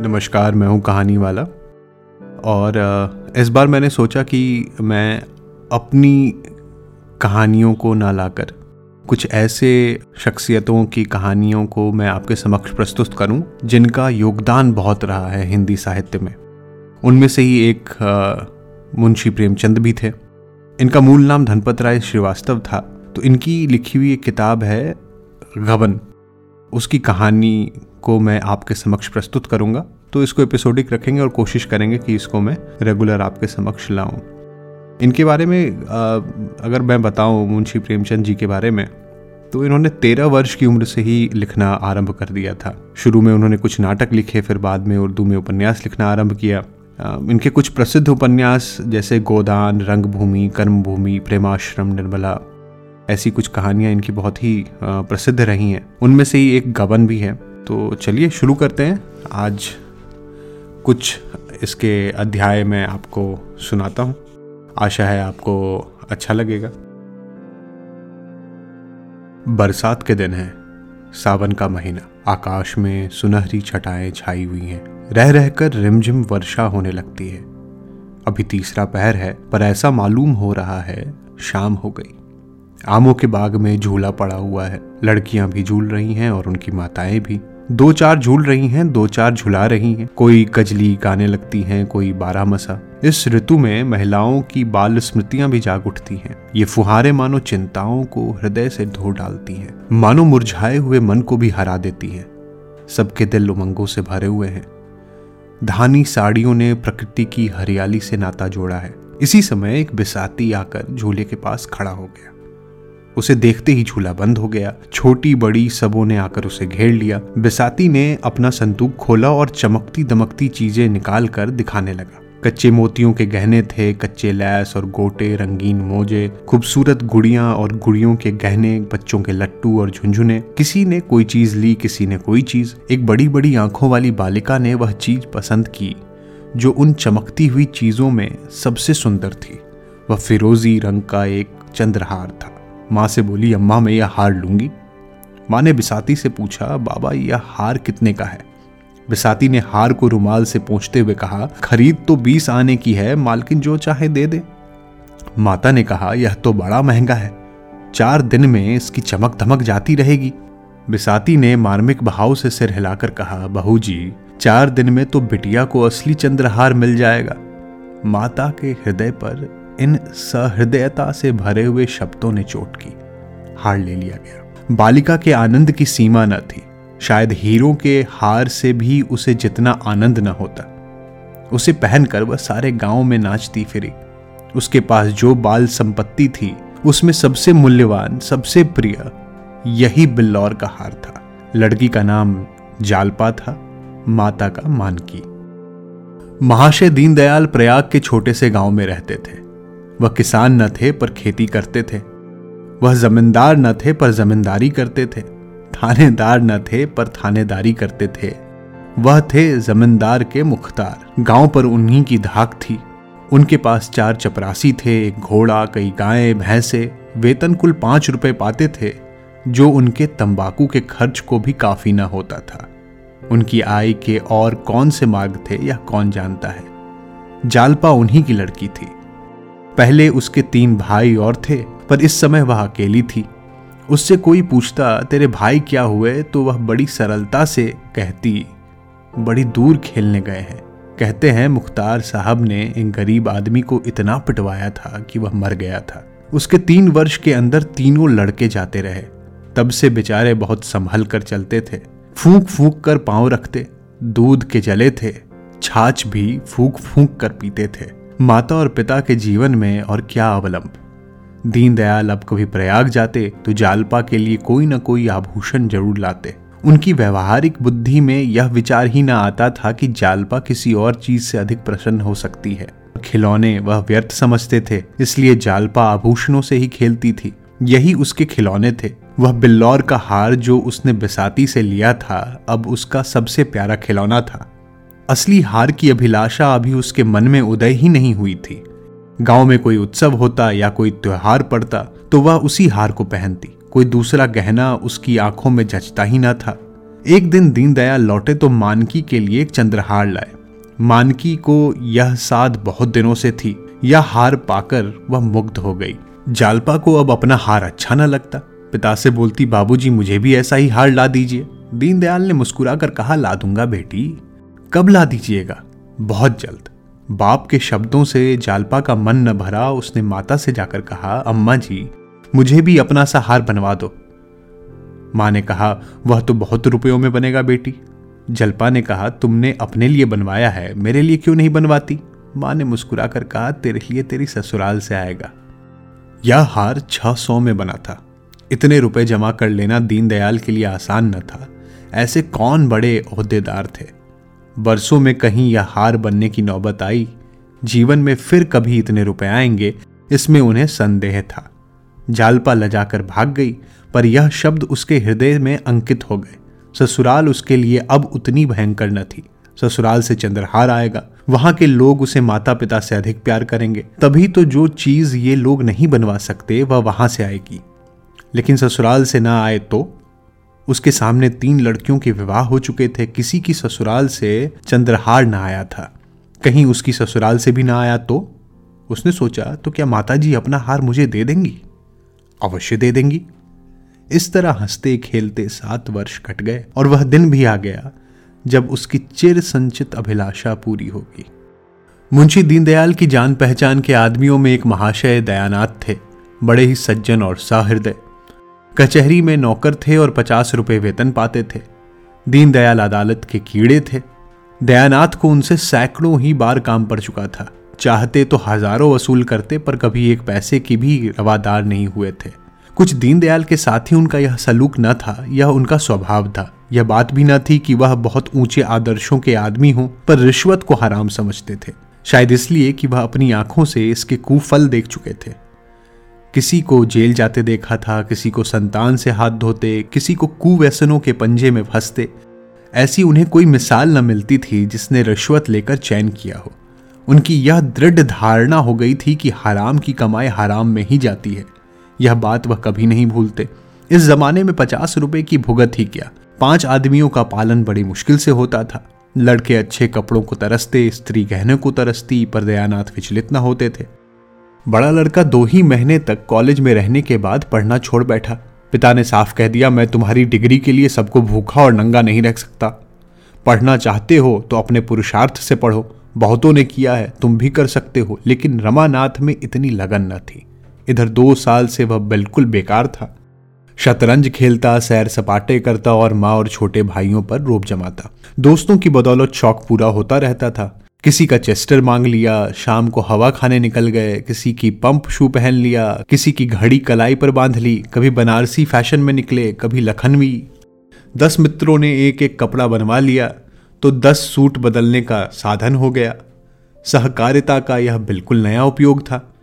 नमस्कार, मैं हूँ कहानी वाला। और इस बार मैंने सोचा कि मैं अपनी कहानियों को ना लाकर कुछ ऐसे शख्सियतों की कहानियों को मैं आपके समक्ष प्रस्तुत करूँ, जिनका योगदान बहुत रहा है हिंदी साहित्य में। उनमें से ही एक मुंशी प्रेमचंद भी थे। इनका मूल नाम धनपत राय श्रीवास्तव था। तो इनकी लिखी हुई एक किताब है, गबन। उसकी कहानी को मैं आपके समक्ष प्रस्तुत करूँगा तो इसको एपिसोडिक रखेंगे और कोशिश करेंगे कि इसको मैं रेगुलर आपके समक्ष लाऊं। इनके बारे में अगर मैं बताऊँ मुंशी प्रेमचंद जी के बारे में तो इन्होंने तेरह वर्ष की उम्र से ही लिखना आरंभ कर दिया था। शुरू में उन्होंने कुछ नाटक लिखे, फिर बाद में उर्दू में उपन्यास लिखना आरंभ किया। इनके कुछ प्रसिद्ध उपन्यास जैसे गोदान, रंगभूमि, कर्मभूमि, प्रेमाश्रम, निर्मला, ऐसी कुछ कहानियाँ इनकी बहुत ही प्रसिद्ध रही हैं। उनमें से ही एक गबन भी है। तो चलिए शुरू करते हैं। आज कुछ इसके अध्याय में आपको सुनाता हूँ। आशा है आपको अच्छा लगेगा। बरसात के दिन है, सावन का महीना। आकाश में सुनहरी छटाएँ छाई हुई हैं। रह रहकर रिमझिम वर्षा होने लगती है। अभी तीसरा पहर है, पर ऐसा मालूम हो रहा है, शाम हो गई। आमों के बाग में झूला पड़ा हुआ है। लड़कियाँ भी झूल रही हैं और उनकी माताएँ भी। दो चार झूल रही हैं, दो चार झुला रही हैं। कोई कजली गाने लगती हैं, कोई बारह मसा इस ऋतु में महिलाओं की बाल स्मृतियाँ भी जाग उठती हैं। ये फुहारे मानो चिंताओं को हृदय से धो डालती हैं। मानो मुरझाए हुए मन को भी हरा देती हैं। सबके दिल उमंगों से भरे हुए हैं। धानी साड़ियों ने प्रकृति की हरियाली से नाता जोड़ा है। इसी समय एक बिसाती आकर झूले के पास खड़ा हो गया। उसे देखते ही झूला बंद हो गया। छोटी बड़ी सबों ने आकर उसे घेर लिया। बिसाती ने अपना संदूक खोला और चमकती दमकती चीज़ें निकाल कर दिखाने लगा। कच्चे मोतियों के गहने थे, कच्चे लैस और गोटे, रंगीन मोजे, खूबसूरत गुड़ियाँ और गुड़ियों के गहने, बच्चों के लट्टू और झुंझुने। किसी ने कोई चीज़ ली, किसी ने कोई चीज़। एक बड़ी बड़ी आँखों वाली बालिका ने वह चीज़ पसंद की, जो उन चमकती हुई चीज़ों में सबसे सुंदर थी। वह फिरोजी रंग का एक चंद्रहार था। माँ से बोली, अम्मा, मैं यह हार लूँगी। माँ ने बिसाती से पूछा, बाबा, यह हार कितने का है? बिसाती ने हार को रुमाल से पहुँचते हुए कहा, खरीद तो बीस आने की है, मालकिन जो चाहे दे दे। माता ने कहा, यह तो बड़ा महँगा है। चार दिन में इसकी चमक धमक जाती रहेगी। बिसाती ने मार्मिक भाव से सिर हिलाकर कहा, बहू जी, चार दिन में तो बिटिया को असली चंद्रहार मिल जाएगा। माता के हृदय पर इन सहृदयता से भरे हुए शब्दों ने चोट की। हार ले लिया गया। बालिका के आनंद की सीमा न थी। शायद हीरो के हार से भी उसे जितना आनंद न होता। उसे पहनकर वह सारे गाँव में नाचती फिरी। उसके पास जो बाल संपत्ति थी, उसमें सबसे मूल्यवान, सबसे प्रिय, यही बिल्लौर का हार था। लड़की का नाम जालपा था, माता का मानकी। महाशय दीनदयाल प्रयाग के छोटे से गाँव में रहते थे। वह किसान न थे, पर खेती करते थे। वह जमींदार न थे, पर जमींदारी करते थे। थानेदार न थे, पर थानेदारी करते थे। वह थे जमींदार के मुख्तार। गाँव पर उन्हीं की धाक थी। उनके पास चार चपरासी थे, एक घोड़ा, कई गायें, भैंसे। वेतन कुल पाँच रुपए पाते थे, जो उनके तंबाकू के खर्च को भी काफ़ी न होता था। उनकी आय के और कौन से मार्ग थे, यह कौन जानता है? जालपा उन्हीं की लड़की थी। पहले उसके तीन भाई और थे, पर इस समय वह अकेली थी। उससे कोई पूछता, तेरे भाई क्या हुए? तो वह बड़ी सरलता से कहती, बड़ी दूर खेलने गए हैं। कहते हैं, मुख्तार साहब ने इन गरीब आदमी को इतना पिटवाया था कि वह मर गया था। उसके तीन वर्ष के अंदर तीनों लड़के जाते रहे। तब से बेचारे बहुत संभल कर चलते थे। फूक फूक कर पाँव रखते, दूध के जले थे। छाछ भी फूक फूक कर पीते थे। माता और पिता के जीवन में और क्या अवलंब? दीनदयाल अब कभी प्रयाग जाते तो जालपा के लिए कोई ना कोई आभूषण ज़रूर लाते। उनकी व्यवहारिक बुद्धि में यह विचार ही न आता था कि जालपा किसी और चीज़ से अधिक प्रसन्न हो सकती है। खिलौने वह व्यर्थ समझते थे, इसलिए जालपा आभूषणों से ही खेलती थी। यही उसके खिलौने थे। वह बिल्लौर का हार जो उसने बिसाती से लिया था, अब उसका सबसे प्यारा खिलौना था। असली हार की अभिलाषा अभी उसके मन में उदय ही नहीं हुई थी। गाँव में कोई उत्सव होता या कोई त्योहार पड़ता तो वह उसी हार को पहनती। कोई दूसरा गहना उसकी आँखों में जचता ही ना था। एक दिन दीनदयाल लौटे तो मानकी के लिए एक चंद्रहार लाए। मानकी को यह साध बहुत दिनों से थी। यह हार पाकर वह मुग्ध हो गई। जालपा को अब अपना हार अच्छा न लगता। पिता से बोलती, बाबूजी, मुझे भी ऐसा ही हार ला दीजिए। दीनदयाल ने मुस्कुराकर कहा, ला दूँगा बेटी। कब ला दीजिएगा? बहुत जल्द। बाप के शब्दों से जालपा का मन न भरा उसने माता से जाकर कहा, अम्मा जी, मुझे भी अपना सा हार बनवा दो। माँ ने कहा, वह तो बहुत रुपयों में बनेगा बेटी। जलपा ने कहा, तुमने अपने लिए बनवाया है, मेरे लिए क्यों नहीं बनवाती? माँ ने मुस्कुराकर कहा, तेरे लिए तेरी ससुराल से आएगा। यह हार छह सौ में बना था। इतने रुपए जमा कर लेना दीनदयाल के लिए आसान न था। ऐसे कौन बड़े अहदेदार थे? बरसों में कहीं यह हार बनने की नौबत आई, जीवन में फिर कभी इतने रुपए आएँगे, इसमें उन्हें संदेह था। जालपा लजाकर भाग गई, पर यह शब्द उसके हृदय में अंकित हो गए। ससुराल उसके लिए अब उतनी भयंकर न थी। ससुराल से चंद्रहार आएगा, वहाँ के लोग उसे माता पिता से अधिक प्यार करेंगे। तभी तो जो चीज़ ये लोग नहीं बनवा सकते, वह वहाँ से आएगी। लेकिन ससुराल से ना आए तो उसके सामने तीन लड़कियों के विवाह हो चुके थे। किसी की ससुराल से चंद्रहार ना आया था। कहीं उसकी ससुराल से भी ना आया तो? उसने सोचा तो क्या माता जी अपना हार मुझे दे देंगी? अवश्य दे देंगी। इस तरह हँसते खेलते सात वर्ष कट गए और वह दिन भी आ गया जब उसकी चिर संचित अभिलाषा पूरी होगी। मुंशी दीनदयाल की जान पहचान के आदमियों में एक महाशय दयानाथ थे। बड़े ही सज्जन और साहृदय। कचहरी में नौकर थे और पचास रुपए वेतन पाते थे। दीनदयाल अदालत के कीड़े थे। दयानाथ को उनसे सैकड़ों ही बार काम पड़ चुका था। चाहते तो हज़ारों वसूल करते, पर कभी एक पैसे की भी रवादार नहीं हुए थे। कुछ दीनदयाल के साथ ही उनका यह सलूक न था, यह उनका स्वभाव था। यह बात भी न थी कि वह बहुत ऊँचे आदर्शों के आदमी हों, पर रिश्वत को हराम समझते थे। शायद इसलिए कि वह अपनी आँखों से इसके कुफल देख चुके थे। किसी को जेल जाते देखा था, किसी को संतान से हाथ धोते, किसी को कुव्यसनों के पंजे में फंसते। ऐसी उन्हें कोई मिसाल न मिलती थी जिसने रिश्वत लेकर चैन किया हो। उनकी यह दृढ़ धारणा हो गई थी कि हराम की कमाई हराम में ही जाती है। यह बात वह कभी नहीं भूलते। इस जमाने में पचास रुपए की भुगत ही क्या? पाँच आदमियों का पालन बड़ी मुश्किल से होता था। लड़के अच्छे कपड़ों को तरसते, स्त्री गहने को तरसती पर दयानाथ विचलित न होते थे। बड़ा लड़का दो ही महीने तक कॉलेज में रहने के बाद पढ़ना छोड़ बैठा। पिता ने साफ़ कह दिया, मैं तुम्हारी डिग्री के लिए सबको भूखा और नंगा नहीं रख सकता। पढ़ना चाहते हो तो अपने पुरुषार्थ से पढ़ो। बहुतों ने किया है, तुम भी कर सकते हो, लेकिन रमानाथ में इतनी लगन न थी। इधर दो साल से वह बिल्कुल बेकार था। शतरंज खेलता, सैर सपाटे करता और माँ और छोटे भाइयों पर रोप जमाता। दोस्तों की बदौलत शौक पूरा होता रहता था। किसी का चेस्टर मांग लिया, शाम को हवा खाने निकल गए, किसी की पंप शू पहन लिया, किसी की घड़ी कलाई पर बाँध ली, कभी बनारसी फ़ैशन में निकले, कभी लखनवी। दस मित्रों ने एक एक कपड़ा बनवा लिया तो दस सूट बदलने का साधन हो गया। सहकारिता का यह बिल्कुल नया उपयोग था।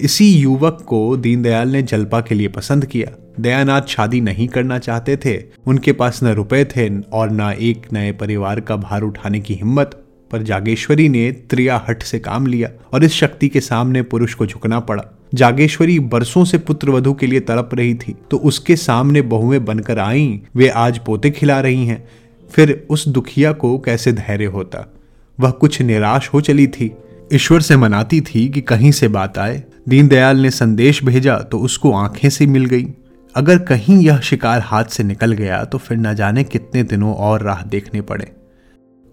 इसी युवक को दीनदयाल ने जलपा के लिए पसंद किया। दयानाथ शादी नहीं करना चाहते थे, उनके पास न रुपए थे और न एक नए परिवार का भार उठाने की हिम्मत। पर जागेश्वरी ने त्रियाहट से काम लिया और इस शक्ति के सामने पुरुष को झुकना पड़ा। जागेश्वरी बरसों से पुत्र वधु के लिए तड़प रही थी तो उसके सामने बहुएँ बनकर आईं, वे आज पोते खिला रही हैं। फिर उस दुखिया को कैसे धैर्य होता? वह कुछ निराश हो चली थी। ईश्वर से मनाती थी कि कहीं से बात आए। दीनदयाल ने संदेश भेजा तो उसको आँखें से मिल गई। अगर कहीं यह शिकार हाथ से निकल गया तो फिर न जाने कितने दिनों और राह देखने पड़े।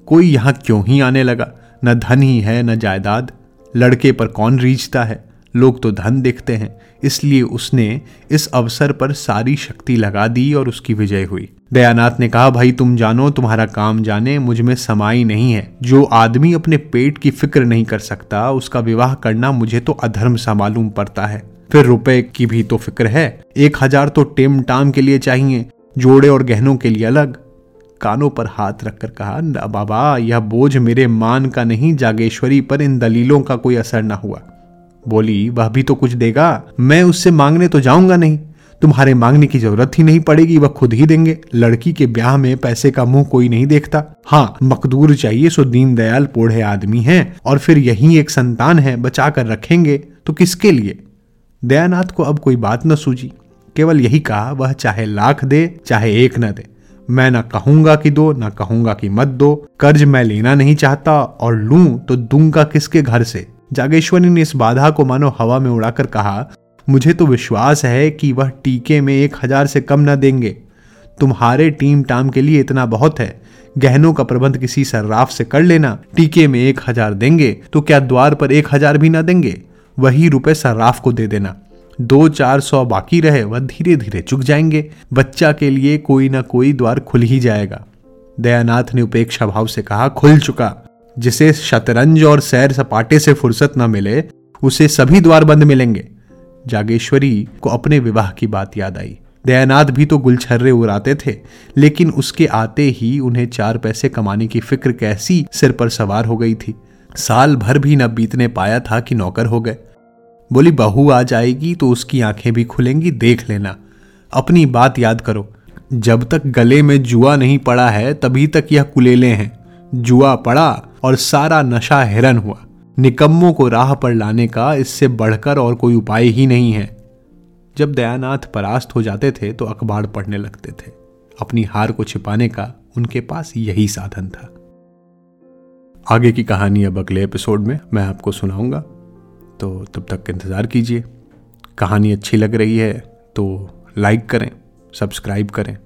कोई यहाँ क्यों ही आने लगा? न धन ही है, न जायदाद। लड़के पर कौन रीझता है? लोग तो धन देखते हैं। इसलिए उसने इस अवसर पर सारी शक्ति लगा दी और उसकी विजय हुई। दयानाथ ने कहा, भाई, तुम जानो, तुम्हारा काम जाने, मुझमें समाई नहीं है। जो आदमी अपने पेट की फ़िक्र नहीं कर सकता, उसका विवाह करना मुझे तो अधर्म सा मालूम पड़ता है। फिर रुपए की भी तो फ़िक्र है। एक हज़ार तो टेम टाम के लिए चाहिए, जोड़े और गहनों के लिए अलग। कानों पर हाथ रखकर कहा बाबा, यह बोझ मेरे मान का नहीं, जागेश्वरी पर इन दलीलों का कोई असर न हुआ। बोली, वह भी तो कुछ देगा, मैं उससे मांगने तो जाऊँगा नहीं। तुम्हारे मांगने की ज़रूरत ही नहीं पड़ेगी, वह खुद ही देंगे। लड़की के ब्याह में पैसे का मुँह कोई नहीं देखता। हाँ मकदूर चाहिए सो दीन दयाल पोढ़े आदमी हैं, और फिर यही एक संतान है बचा कर रखेंगे तो किसके लिए? दयानाथ को अब कोई बात न सूझी। केवल यही कहा, वह चाहे लाख दे, चाहे एक न दे। मैं ना कहूँगा कि दो, ना कहूँगा कि मत दो। कर्ज मैं लेना नहीं चाहता और लू तो दूँगा किसके घर से? जागेश्वरी ने इस बाधा को मानो हवा में उड़ाकर कहा, मुझे तो विश्वास है कि वह टीके में एक हज़ार से कम ना देंगे। तुम्हारे टीम टाम के लिए इतना बहुत है। गहनों का प्रबंध किसी सर्राफ से कर लेना। टीके में एक हज़ार देंगे तो क्या द्वार पर एक हज़ार भी ना देंगे? वही रुपए सर्राफ को दे देना। दो चार सौ बाकी रहे, वह धीरे धीरे चुक जाएँगे। बच्चा के लिए कोई ना कोई द्वार खुल ही जाएगा। दयानाथ ने उपेक्षा भाव से कहा, खुल चुका। जिसे शतरंज और सैर सपाटे से फुर्सत न मिले, उसे सभी द्वार बंद मिलेंगे। जागेश्वरी को अपने विवाह की बात याद आई। दयानाथ भी तो गुलछर्रे उड़ाते थे, लेकिन उसके आते ही उन्हें चार पैसे कमाने की फ़िक्र कैसी सिर पर सवार हो गई थी। साल भर भी न बीतने पाया था कि नौकर हो गए। बोली, बहू आ जाएगी तो उसकी आँखें भी खुलेंगी, देख लेना। अपनी बात याद करो, जब तक गले में जुआ नहीं पड़ा है, तभी तक यह कुलेले हैं। जुआ पड़ा और सारा नशा हिरन हुआ। निकम्मों को राह पर लाने का इससे बढ़कर और कोई उपाय ही नहीं है। जब दयानाथ परास्त हो जाते थे तो अखबार पढ़ने लगते थे। अपनी हार को छिपाने का उनके पास यही साधन था। आगे की कहानी अब अगले एपिसोड में मैं आपको सुनाऊँगा। तो तब तक इंतज़ार कीजिए। कहानी अच्छी लग रही है तो लाइक करें सब्सक्राइब करें।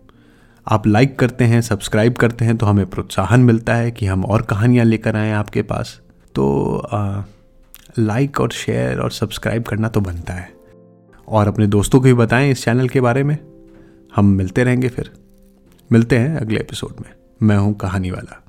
आप लाइक करते हैं सब्सक्राइब करते हैं तो हमें प्रोत्साहन मिलता है कि हम और कहानियाँ लेकर आएँ आपके पास। तो लाइक और शेयर और सब्सक्राइब करना तो बनता है। और अपने दोस्तों को भी बताएँ इस चैनल के बारे में। हम मिलते रहेंगे फिर। मिलते हैं अगले एपिसोड में। मैं हूँ कहानी वाला।